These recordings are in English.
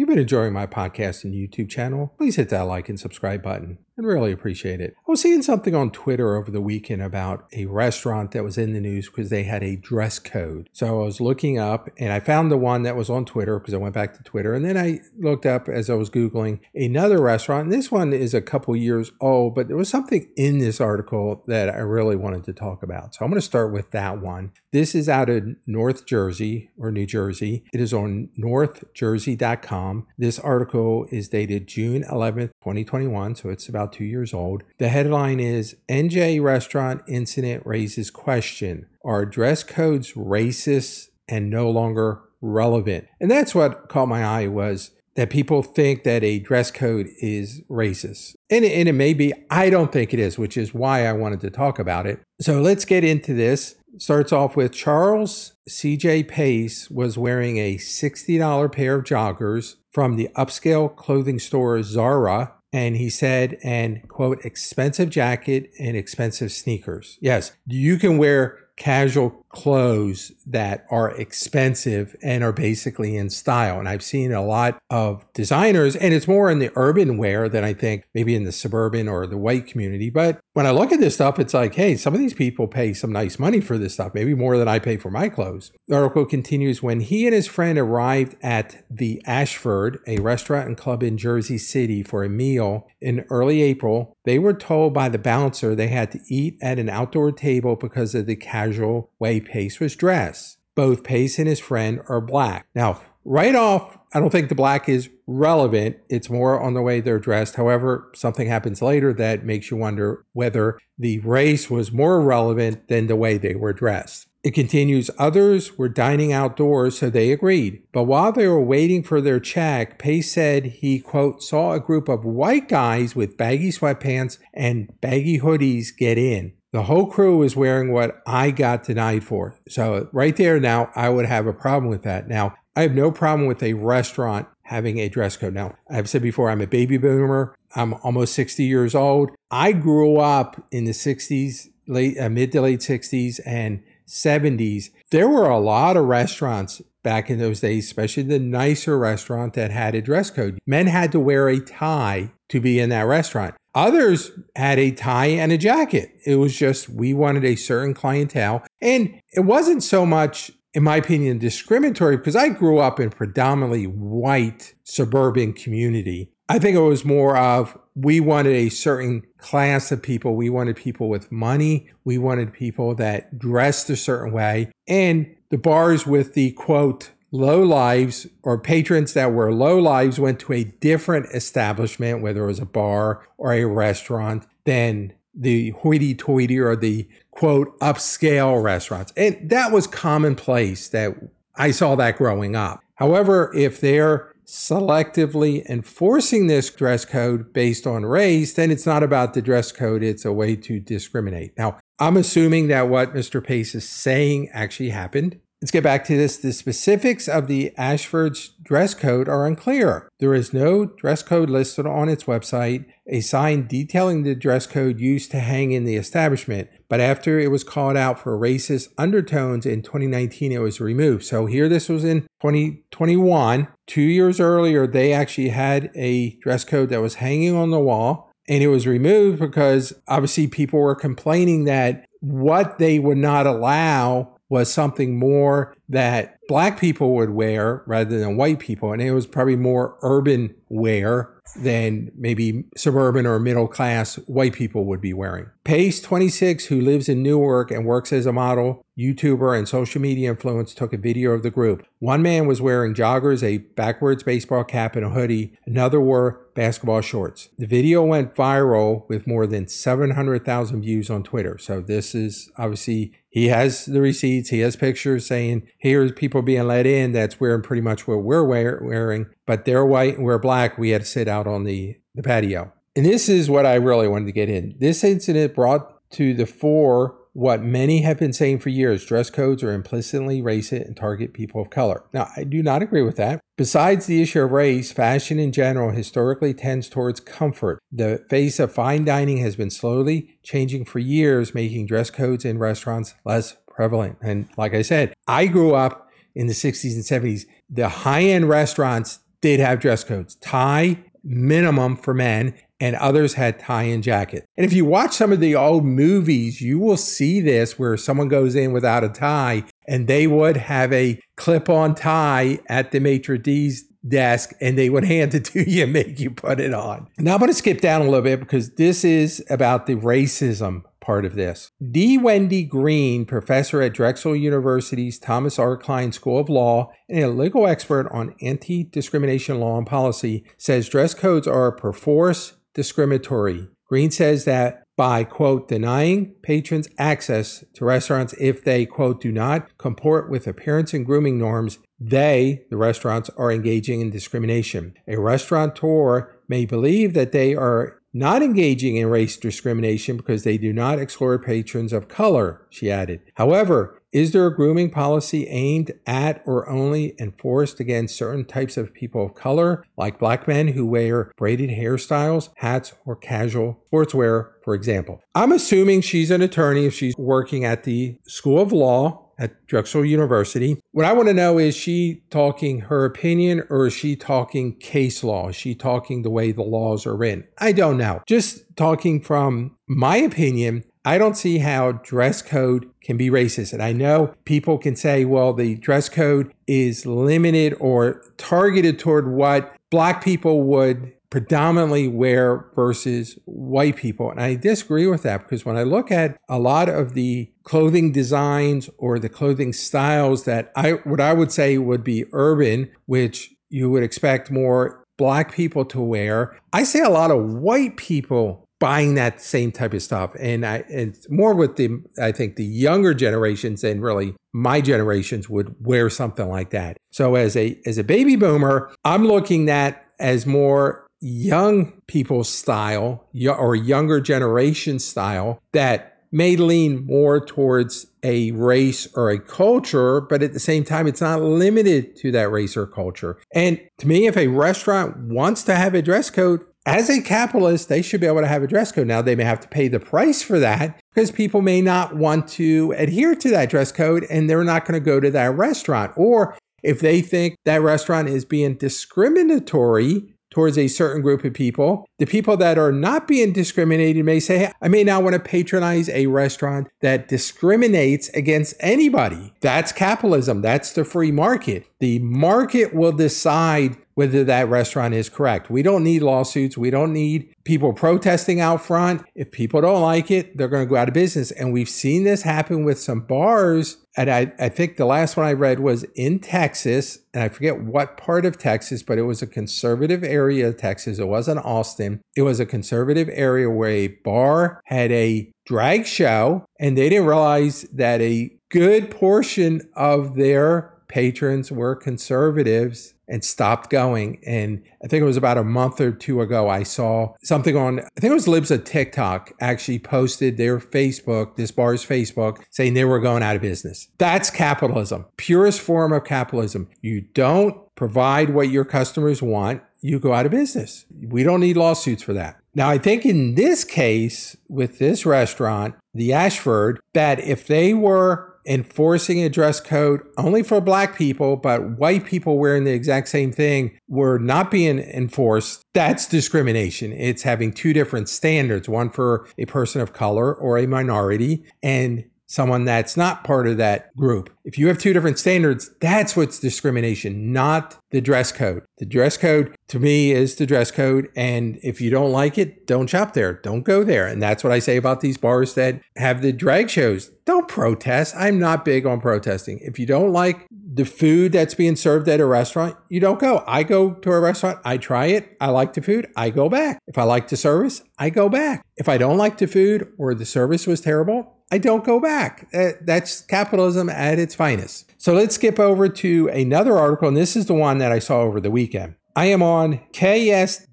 You've been enjoying my podcast and YouTube channel. Please hit that like and subscribe button. I'd really appreciate it. I was seeing something on Twitter over the weekend about a restaurant that was in the news because they had a dress code. So I was looking up and I found the one that was on Twitter because I went back to Twitter. And then I looked up as I was Googling another restaurant. And this one is a couple years old, but there was something in this article that I really wanted to talk about. So I'm going to start with that one. This is out of North Jersey or New Jersey. It is on northjersey.com. This article is dated June 11th, 2021. So it's about two years old. The headline is NJ Restaurant Incident Raises Question Are dress codes racist and no longer relevant? And that's what caught my eye was that people think that a dress code is racist. And and it may be, I don't think it is, which is why I wanted to talk about it. So let's get into this. Starts off with Charles CJ Pace was wearing a $60 pair of joggers from the upscale clothing store Zara and he said, and quote, expensive jacket and expensive sneakers. Yes, you can wear casual clothes that are expensive and are basically in style. And I've seen a lot of designers, and it's more in the urban wear than I think maybe in the suburban or the white community. But when I look at this stuff, it's like, hey, some of these people pay some nice money for this stuff, maybe more than I pay for my clothes. The article continues when he and his friend arrived at the Ashford, a restaurant and club in Jersey City, for a meal in early April, they were told by the bouncer they had to eat at an outdoor table because of the casual way Pace was dressed. Both Pace and his friend are black. Now, right off, I don't think the black is relevant. It's more on the way they're dressed. However, something happens later that makes you wonder whether the race was more relevant than the way they were dressed. It continues, others were dining outdoors, so they agreed. But while they were waiting for their check, Pace said he, quote, saw a group of white guys with baggy sweatpants and baggy hoodies get in. The whole crew was wearing what I got denied for. So, right there now, I would have a problem with that. Now, I have no problem with a restaurant having a dress code. Now, I've said before, I'm a baby boomer. I'm almost 60 years old. I grew up in the 60s, late, uh, mid to late 60s, and 70s. There were a lot of restaurants back in those days, especially the nicer restaurant that had a dress code. Men had to wear a tie to be in that restaurant. Others had a tie and a jacket. It was just we wanted a certain clientele. And it wasn't so much, in my opinion, discriminatory because I grew up in predominantly white suburban community. I think it was more of we wanted a certain class of people. We wanted people with money. We wanted people that dressed a certain way. And the bars with the quote, low lives or patrons that were low lives went to a different establishment, whether it was a bar or a restaurant, than the hoity toity or the quote upscale restaurants. And that was commonplace that I saw that growing up. However, if they're selectively enforcing this dress code based on race, then it's not about the dress code, it's a way to discriminate. Now, I'm assuming that what Mr. Pace is saying actually happened. Let's get back to this. The specifics of the Ashford's dress code are unclear. There is no dress code listed on its website, a sign detailing the dress code used to hang in the establishment. But after it was called out for racist undertones in 2019, it was removed. So here, this was in 2021. Two years earlier, they actually had a dress code that was hanging on the wall and it was removed because obviously people were complaining that what they would not allow was something more that black people would wear rather than white people. And it was probably more urban wear than maybe suburban or middle class white people would be wearing. Pace, 26, who lives in Newark and works as a model, YouTuber, and social media influencer, took a video of the group. One man was wearing joggers, a backwards baseball cap, and a hoodie. Another wore basketball shorts. The video went viral with more than 700,000 views on Twitter. So this is obviously he has the receipts, he has pictures saying here's people being let in that's wearing pretty much what we're wearing, but they're white and we're black. We had to sit out on the, the patio. And this is what I really wanted to get in. This incident brought to the fore what many have been saying for years dress codes are implicitly racist and target people of color. Now, I do not agree with that. Besides the issue of race, fashion in general historically tends towards comfort. The face of fine dining has been slowly changing for years, making dress codes in restaurants less prevalent. And like I said, I grew up in the 60s and 70s. The high end restaurants did have dress codes, tie minimum for men, and others had tie and jacket. And if you watch some of the old movies, you will see this where someone goes in without a tie and they would have a clip on tie at the maitre d's desk and they would hand it to you and make you put it on. Now I'm going to skip down a little bit because this is about the racism part of this. D. Wendy Greene, professor at Drexel University's Thomas R. Kline School of Law and a legal expert on anti discrimination law and policy, says dress codes are perforce discriminatory. Greene says that by, quote, denying patrons access to restaurants if they, quote, do not comport with appearance and grooming norms, they, the restaurants, are engaging in discrimination. A restaurateur may believe that they are not engaging in race discrimination because they do not exclude patrons of color, she added. However, is there a grooming policy aimed at or only enforced against certain types of people of color, like black men who wear braided hairstyles, hats, or casual sportswear, for example? I'm assuming she's an attorney if she's working at the School of Law at Drexel University. What I want to know is she talking her opinion or is she talking case law? Is she talking the way the laws are written? I don't know. Just talking from my opinion, I don't see how dress code can be racist. And I know people can say, well, the dress code is limited or targeted toward what black people would predominantly wear versus white people. And I disagree with that because when I look at a lot of the clothing designs or the clothing styles that I what I would say would be urban, which you would expect more black people to wear, I see a lot of white people buying that same type of stuff. And I it's more with the I think the younger generations and really my generations would wear something like that. So as a as a baby boomer, I'm looking at as more young people's style or younger generation style that may lean more towards a race or a culture, but at the same time, it's not limited to that race or culture. And to me, if a restaurant wants to have a dress code, as a capitalist, they should be able to have a dress code. Now, they may have to pay the price for that because people may not want to adhere to that dress code and they're not going to go to that restaurant. Or if they think that restaurant is being discriminatory towards a certain group of people. The people that are not being discriminated may say, hey, I may not want to patronize a restaurant that discriminates against anybody. That's capitalism. That's the free market. The market will decide whether that restaurant is correct. We don't need lawsuits. We don't need people protesting out front. If people don't like it, they're going to go out of business. And we've seen this happen with some bars. And I, I think the last one I read was in Texas, and I forget what part of Texas, but it was a conservative area of Texas. It wasn't Austin. It was a conservative area where a bar had a drag show, and they didn't realize that a good portion of their patrons were conservatives and stopped going. And I think it was about a month or two ago, I saw something on, I think it was Libs of TikTok actually posted their Facebook, this bar's Facebook, saying they were going out of business. That's capitalism, purest form of capitalism. You don't provide what your customers want, you go out of business. We don't need lawsuits for that. Now, I think in this case, with this restaurant, the Ashford, that if they were enforcing a dress code only for black people, but white people wearing the exact same thing were not being enforced, that's discrimination. It's having two different standards one for a person of color or a minority, and someone that's not part of that group. If you have two different standards, that's what's discrimination, not the dress code. The dress code to me is the dress code. And if you don't like it, don't shop there. Don't go there. And that's what I say about these bars that have the drag shows. Don't protest. I'm not big on protesting. If you don't like the food that's being served at a restaurant, you don't go. I go to a restaurant, I try it, I like the food, I go back. If I like the service, I go back. If I don't like the food or the service was terrible, I don't go back. That's capitalism at its finest. So let's skip over to another article, and this is the one that I saw over the weekend. I am on ks-news.com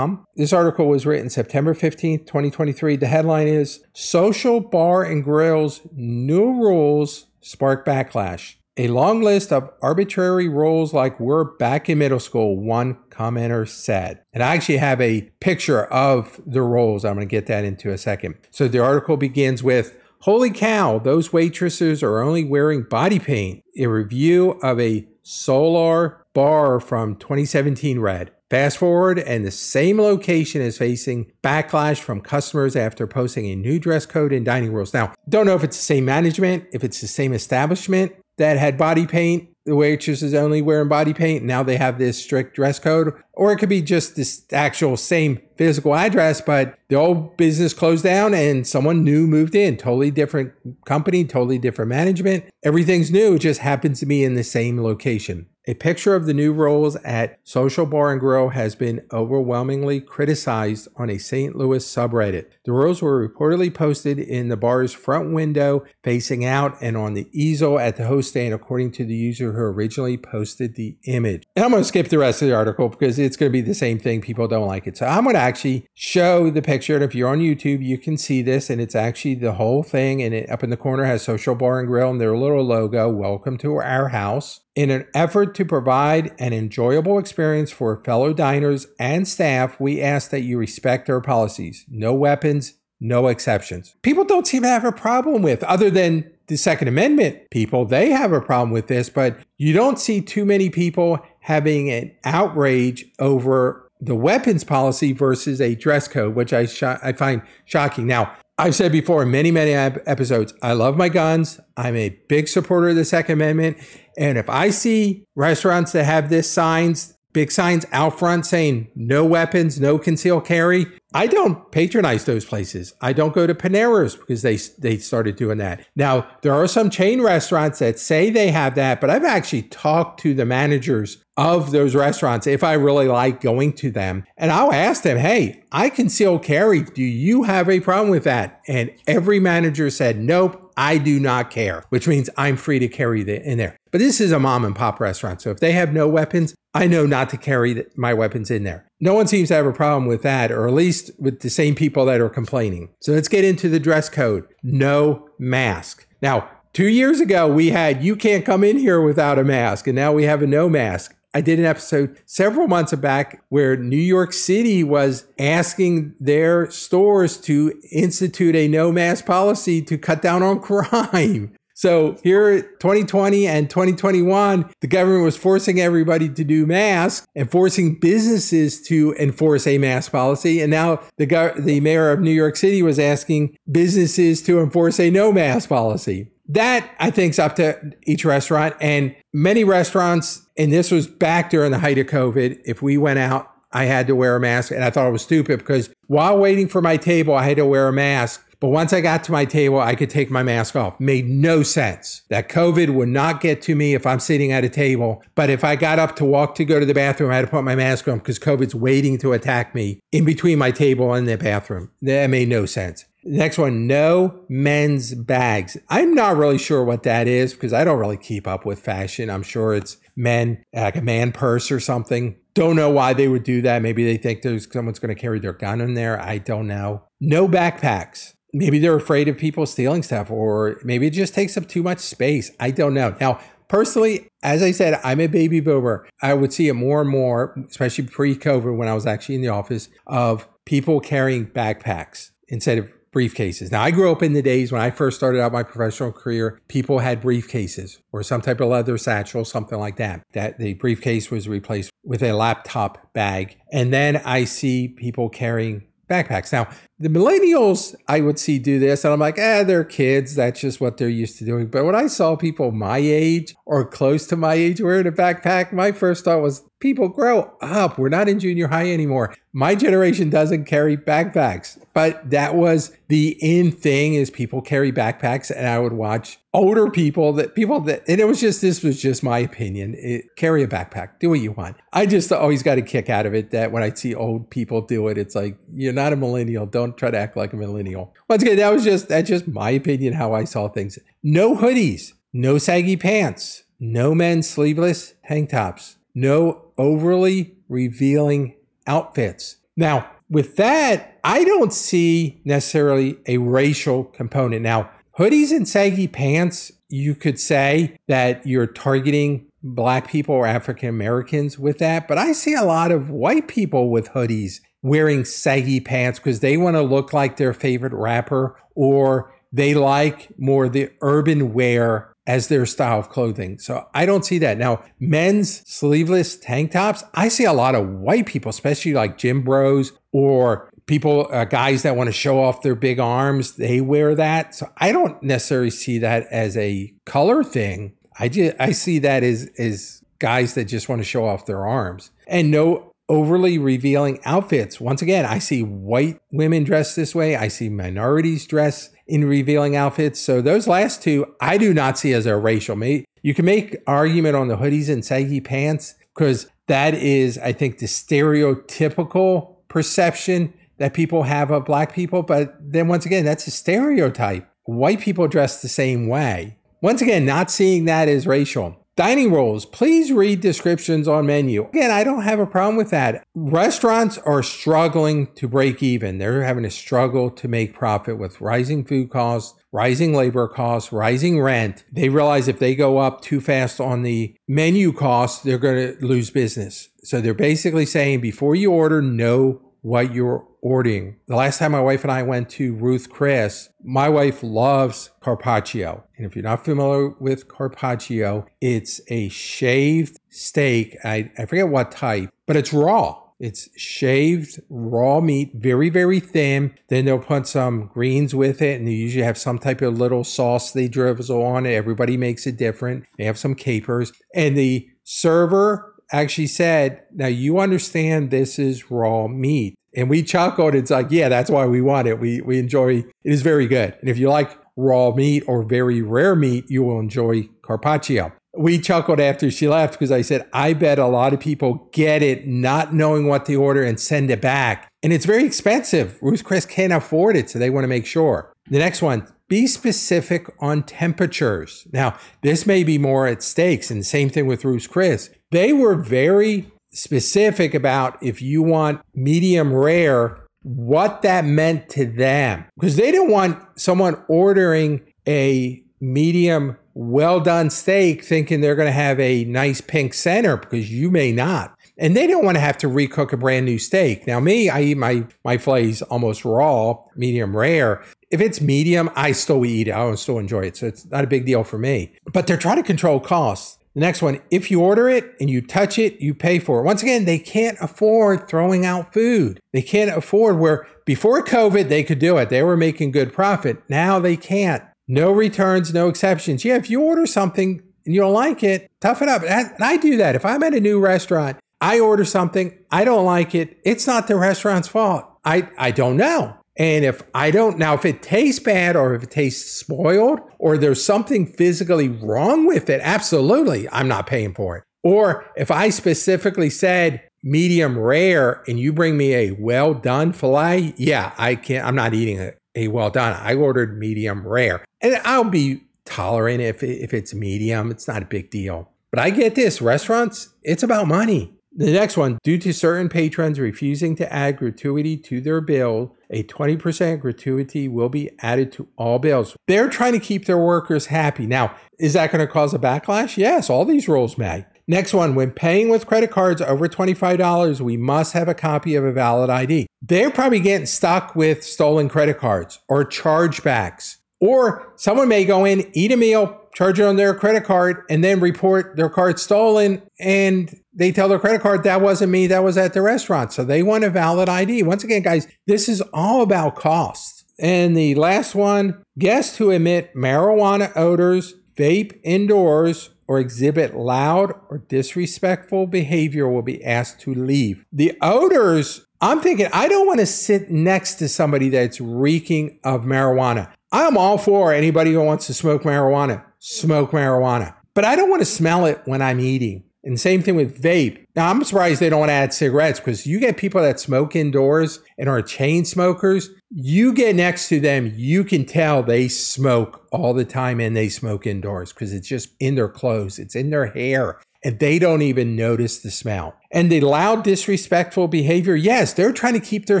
This article was written September 15th, 2023. The headline is Social Bar and Grills New Rules Spark Backlash. A long list of arbitrary rules like we're back in middle school, one commenter said. And I actually have a picture of the rules. I'm going to get that into a second. So the article begins with Holy cow, those waitresses are only wearing body paint. A review of a Solar bar from 2017 read Fast forward, and the same location is facing backlash from customers after posting a new dress code and dining rules. Now, don't know if it's the same management, if it's the same establishment that had body paint, the waitress is only wearing body paint. Now they have this strict dress code, or it could be just this actual same physical address, but the old business closed down and someone new moved in. Totally different company, totally different management. Everything's new. It just happens to be in the same location. A picture of the new rolls at Social Bar and Grill has been overwhelmingly criticized on a St. Louis subreddit. The rolls were reportedly posted in the bar's front window facing out and on the easel at the host stand, according to the user who originally posted the image. And I'm going to skip the rest of the article because it's going to be the same thing. People don't like it. So I'm going to actually show the picture. And if you're on YouTube, you can see this. And it's actually the whole thing. And it up in the corner has Social Bar and Grill and their little logo. Welcome to our house. In an effort to provide an enjoyable experience for fellow diners and staff, we ask that you respect our policies. No weapons, no exceptions. People don't seem to have a problem with, other than the Second Amendment people, they have a problem with this, but you don't see too many people having an outrage over the weapons policy versus a dress code, which I, sh- I find shocking. Now, I've said before in many, many episodes, I love my guns. I'm a big supporter of the Second Amendment. And if I see restaurants that have this signs, big signs out front saying no weapons, no concealed carry, I don't patronize those places. I don't go to Panera's because they they started doing that. Now, there are some chain restaurants that say they have that, but I've actually talked to the managers of those restaurants if I really like going to them. And I'll ask them, hey, I conceal carry. Do you have a problem with that? And every manager said, nope. I do not care, which means I'm free to carry the, in there. But this is a mom and pop restaurant. So if they have no weapons, I know not to carry my weapons in there. No one seems to have a problem with that, or at least with the same people that are complaining. So let's get into the dress code no mask. Now, two years ago, we had you can't come in here without a mask, and now we have a no mask. I did an episode several months back where New York City was asking their stores to institute a no mask policy to cut down on crime. So here, 2020 and 2021, the government was forcing everybody to do masks and forcing businesses to enforce a mask policy. And now the go- the mayor of New York City was asking businesses to enforce a no mask policy. That I think is up to each restaurant and many restaurants. And this was back during the height of COVID. If we went out I had to wear a mask and I thought it was stupid because while waiting for my table, I had to wear a mask. But once I got to my table, I could take my mask off. Made no sense. That COVID would not get to me if I'm sitting at a table. But if I got up to walk to go to the bathroom, I had to put my mask on because COVID's waiting to attack me in between my table and the bathroom. That made no sense. Next one, no men's bags. I'm not really sure what that is because I don't really keep up with fashion. I'm sure it's men, like a man purse or something. Don't know why they would do that. Maybe they think there's someone's going to carry their gun in there. I don't know. No backpacks maybe they're afraid of people stealing stuff, or maybe it just takes up too much space. I don't know. Now, personally, as I said, I'm a baby boomer. I would see it more and more, especially pre COVID when I was actually in the office, of people carrying backpacks instead of briefcases. Now, I grew up in the days when I first started out my professional career, people had briefcases or some type of leather satchel, something like that. That the briefcase was replaced with a laptop bag. And then I see people carrying backpacks. Now, the millennials I would see do this, and I'm like, eh, they're kids. That's just what they're used to doing. But when I saw people my age or close to my age wearing a backpack, my first thought was, people grow up. We're not in junior high anymore. My generation doesn't carry backpacks, but that was the in thing is people carry backpacks, and I would watch older people that people that, and it was just this was just my opinion. It, carry a backpack, do what you want. I just always got a kick out of it that when I see old people do it, it's like you're not a millennial. Don't don't try to act like a millennial. Once again, that was just that's just my opinion how I saw things. No hoodies, no saggy pants, no men's sleeveless tank tops, no overly revealing outfits. Now, with that, I don't see necessarily a racial component. Now, hoodies and saggy pants, you could say that you're targeting black people or African Americans with that, but I see a lot of white people with hoodies wearing saggy pants because they want to look like their favorite rapper or they like more the urban wear as their style of clothing. So I don't see that. Now, men's sleeveless tank tops, I see a lot of white people, especially like gym bros or people, uh, guys that want to show off their big arms, they wear that. So I don't necessarily see that as a color thing. I just I see that as as guys that just want to show off their arms. And no overly revealing outfits. Once again, I see white women dressed this way. I see minorities dressed in revealing outfits. So those last two, I do not see as a racial. Mate. You can make argument on the hoodies and saggy pants because that is, I think, the stereotypical perception that people have of black people. But then once again, that's a stereotype. White people dress the same way. Once again, not seeing that as racial. Dining roles, please read descriptions on menu. Again, I don't have a problem with that. Restaurants are struggling to break even. They're having a struggle to make profit with rising food costs, rising labor costs, rising rent. They realize if they go up too fast on the menu costs, they're going to lose business. So they're basically saying before you order, know what you're ordering. The last time my wife and I went to Ruth Chris, my wife loves carpaccio. And if you're not familiar with carpaccio, it's a shaved steak. I, I forget what type, but it's raw. It's shaved raw meat, very, very thin. Then they'll put some greens with it, and they usually have some type of little sauce they drizzle on it. Everybody makes it different. They have some capers. And the server actually said, Now you understand this is raw meat. And we chuckled. It's like, yeah, that's why we want it. We we enjoy it is very good. And if you like raw meat or very rare meat, you will enjoy carpaccio. We chuckled after she left because I said, I bet a lot of people get it not knowing what to order and send it back. And it's very expensive. Ruth Chris can't afford it, so they want to make sure. The next one, be specific on temperatures. Now, this may be more at steaks, and same thing with Ruth Chris. They were very specific about if you want medium rare, what that meant to them. Because they didn't want someone ordering a medium well done steak thinking they're going to have a nice pink center because you may not. And they don't want to have to recook a brand new steak. Now, me, I eat my my fillets almost raw, medium rare. If it's medium, I still eat it. I still enjoy it. So it's not a big deal for me. But they're trying to control costs. The next one, if you order it and you touch it, you pay for it. Once again, they can't afford throwing out food. They can't afford where before COVID, they could do it. They were making good profit. Now they can't. No returns, no exceptions. Yeah, if you order something and you don't like it, tough it up. And I do that. If I'm at a new restaurant, I order something, I don't like it, it's not the restaurant's fault. I, I don't know. And if I don't, now if it tastes bad or if it tastes spoiled or there's something physically wrong with it, absolutely, I'm not paying for it. Or if I specifically said medium rare and you bring me a well done filet, yeah, I can't, I'm not eating a, a well done. I ordered medium rare and I'll be tolerant if, if it's medium. It's not a big deal. But I get this restaurants, it's about money. The next one, due to certain patrons refusing to add gratuity to their bill, a 20% gratuity will be added to all bills. They're trying to keep their workers happy. Now, is that going to cause a backlash? Yes, all these rules may. Next one, when paying with credit cards over $25, we must have a copy of a valid ID. They're probably getting stuck with stolen credit cards or chargebacks. Or someone may go in, eat a meal, charge it on their credit card, and then report their card stolen. And they tell their credit card, that wasn't me, that was at the restaurant. So they want a valid ID. Once again, guys, this is all about cost. And the last one guests who emit marijuana odors, vape indoors, or exhibit loud or disrespectful behavior will be asked to leave. The odors, I'm thinking, I don't want to sit next to somebody that's reeking of marijuana. I'm all for anybody who wants to smoke marijuana, smoke marijuana. But I don't want to smell it when I'm eating. And same thing with vape. Now, I'm surprised they don't want to add cigarettes because you get people that smoke indoors and are chain smokers. You get next to them, you can tell they smoke all the time and they smoke indoors because it's just in their clothes, it's in their hair, and they don't even notice the smell. And the loud, disrespectful behavior, yes, they're trying to keep their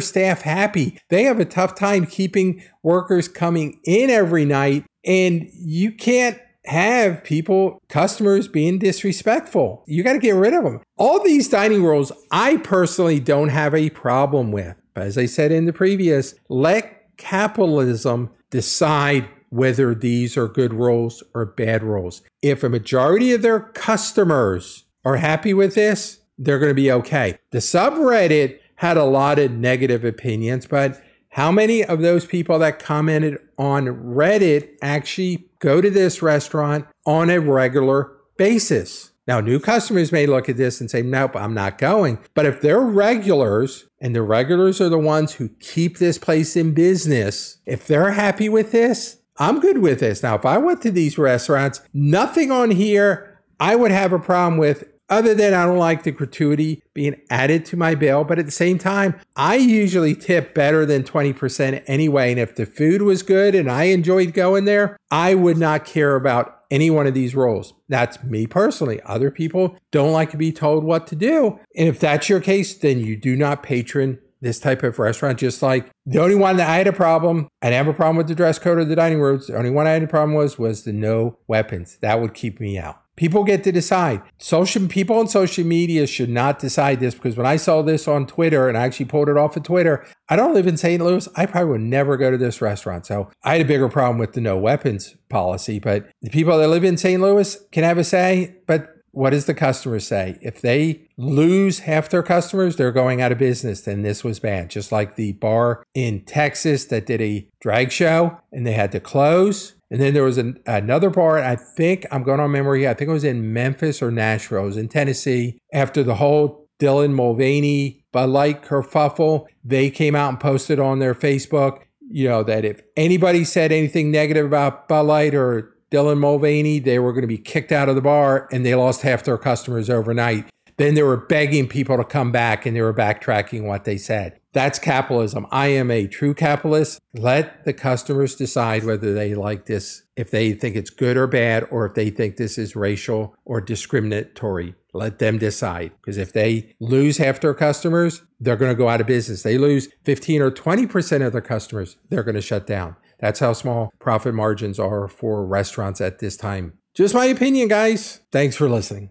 staff happy. They have a tough time keeping workers coming in every night, and you can't have people, customers being disrespectful. You got to get rid of them. All these dining rules, I personally don't have a problem with. But as I said in the previous, let capitalism decide whether these are good rules or bad rules. If a majority of their customers are happy with this, they're going to be okay. The subreddit had a lot of negative opinions, but how many of those people that commented on Reddit actually go to this restaurant on a regular basis? Now, new customers may look at this and say, nope, I'm not going. But if they're regulars, and the regulars are the ones who keep this place in business, if they're happy with this, I'm good with this. Now, if I went to these restaurants, nothing on here I would have a problem with other than I don't like the gratuity being added to my bill. But at the same time, I usually tip better than 20% anyway. And if the food was good and I enjoyed going there, I would not care about any one of these rules. That's me personally. Other people don't like to be told what to do. And if that's your case, then you do not patron this type of restaurant. Just like the only one that I had a problem, I didn't have a problem with the dress code or the dining rooms. The only one I had a problem was was the no weapons. That would keep me out. People get to decide. Social people on social media should not decide this because when I saw this on Twitter and I actually pulled it off of Twitter, I don't live in St. Louis. I probably would never go to this restaurant. So I had a bigger problem with the no weapons policy. But the people that live in St. Louis can have a say. But what does the customer say? If they lose half their customers, they're going out of business. Then this was bad. Just like the bar in Texas that did a drag show and they had to close and then there was an, another bar, I think, I'm going on memory, I think it was in Memphis or Nashville, it was in Tennessee. After the whole Dylan Mulvaney Bud Light kerfuffle, they came out and posted on their Facebook, you know, that if anybody said anything negative about Bud Light or Dylan Mulvaney, they were going to be kicked out of the bar and they lost half their customers overnight. Then they were begging people to come back and they were backtracking what they said. That's capitalism. I am a true capitalist. Let the customers decide whether they like this, if they think it's good or bad, or if they think this is racial or discriminatory. Let them decide. Because if they lose half their customers, they're going to go out of business. They lose 15 or 20% of their customers, they're going to shut down. That's how small profit margins are for restaurants at this time. Just my opinion, guys. Thanks for listening.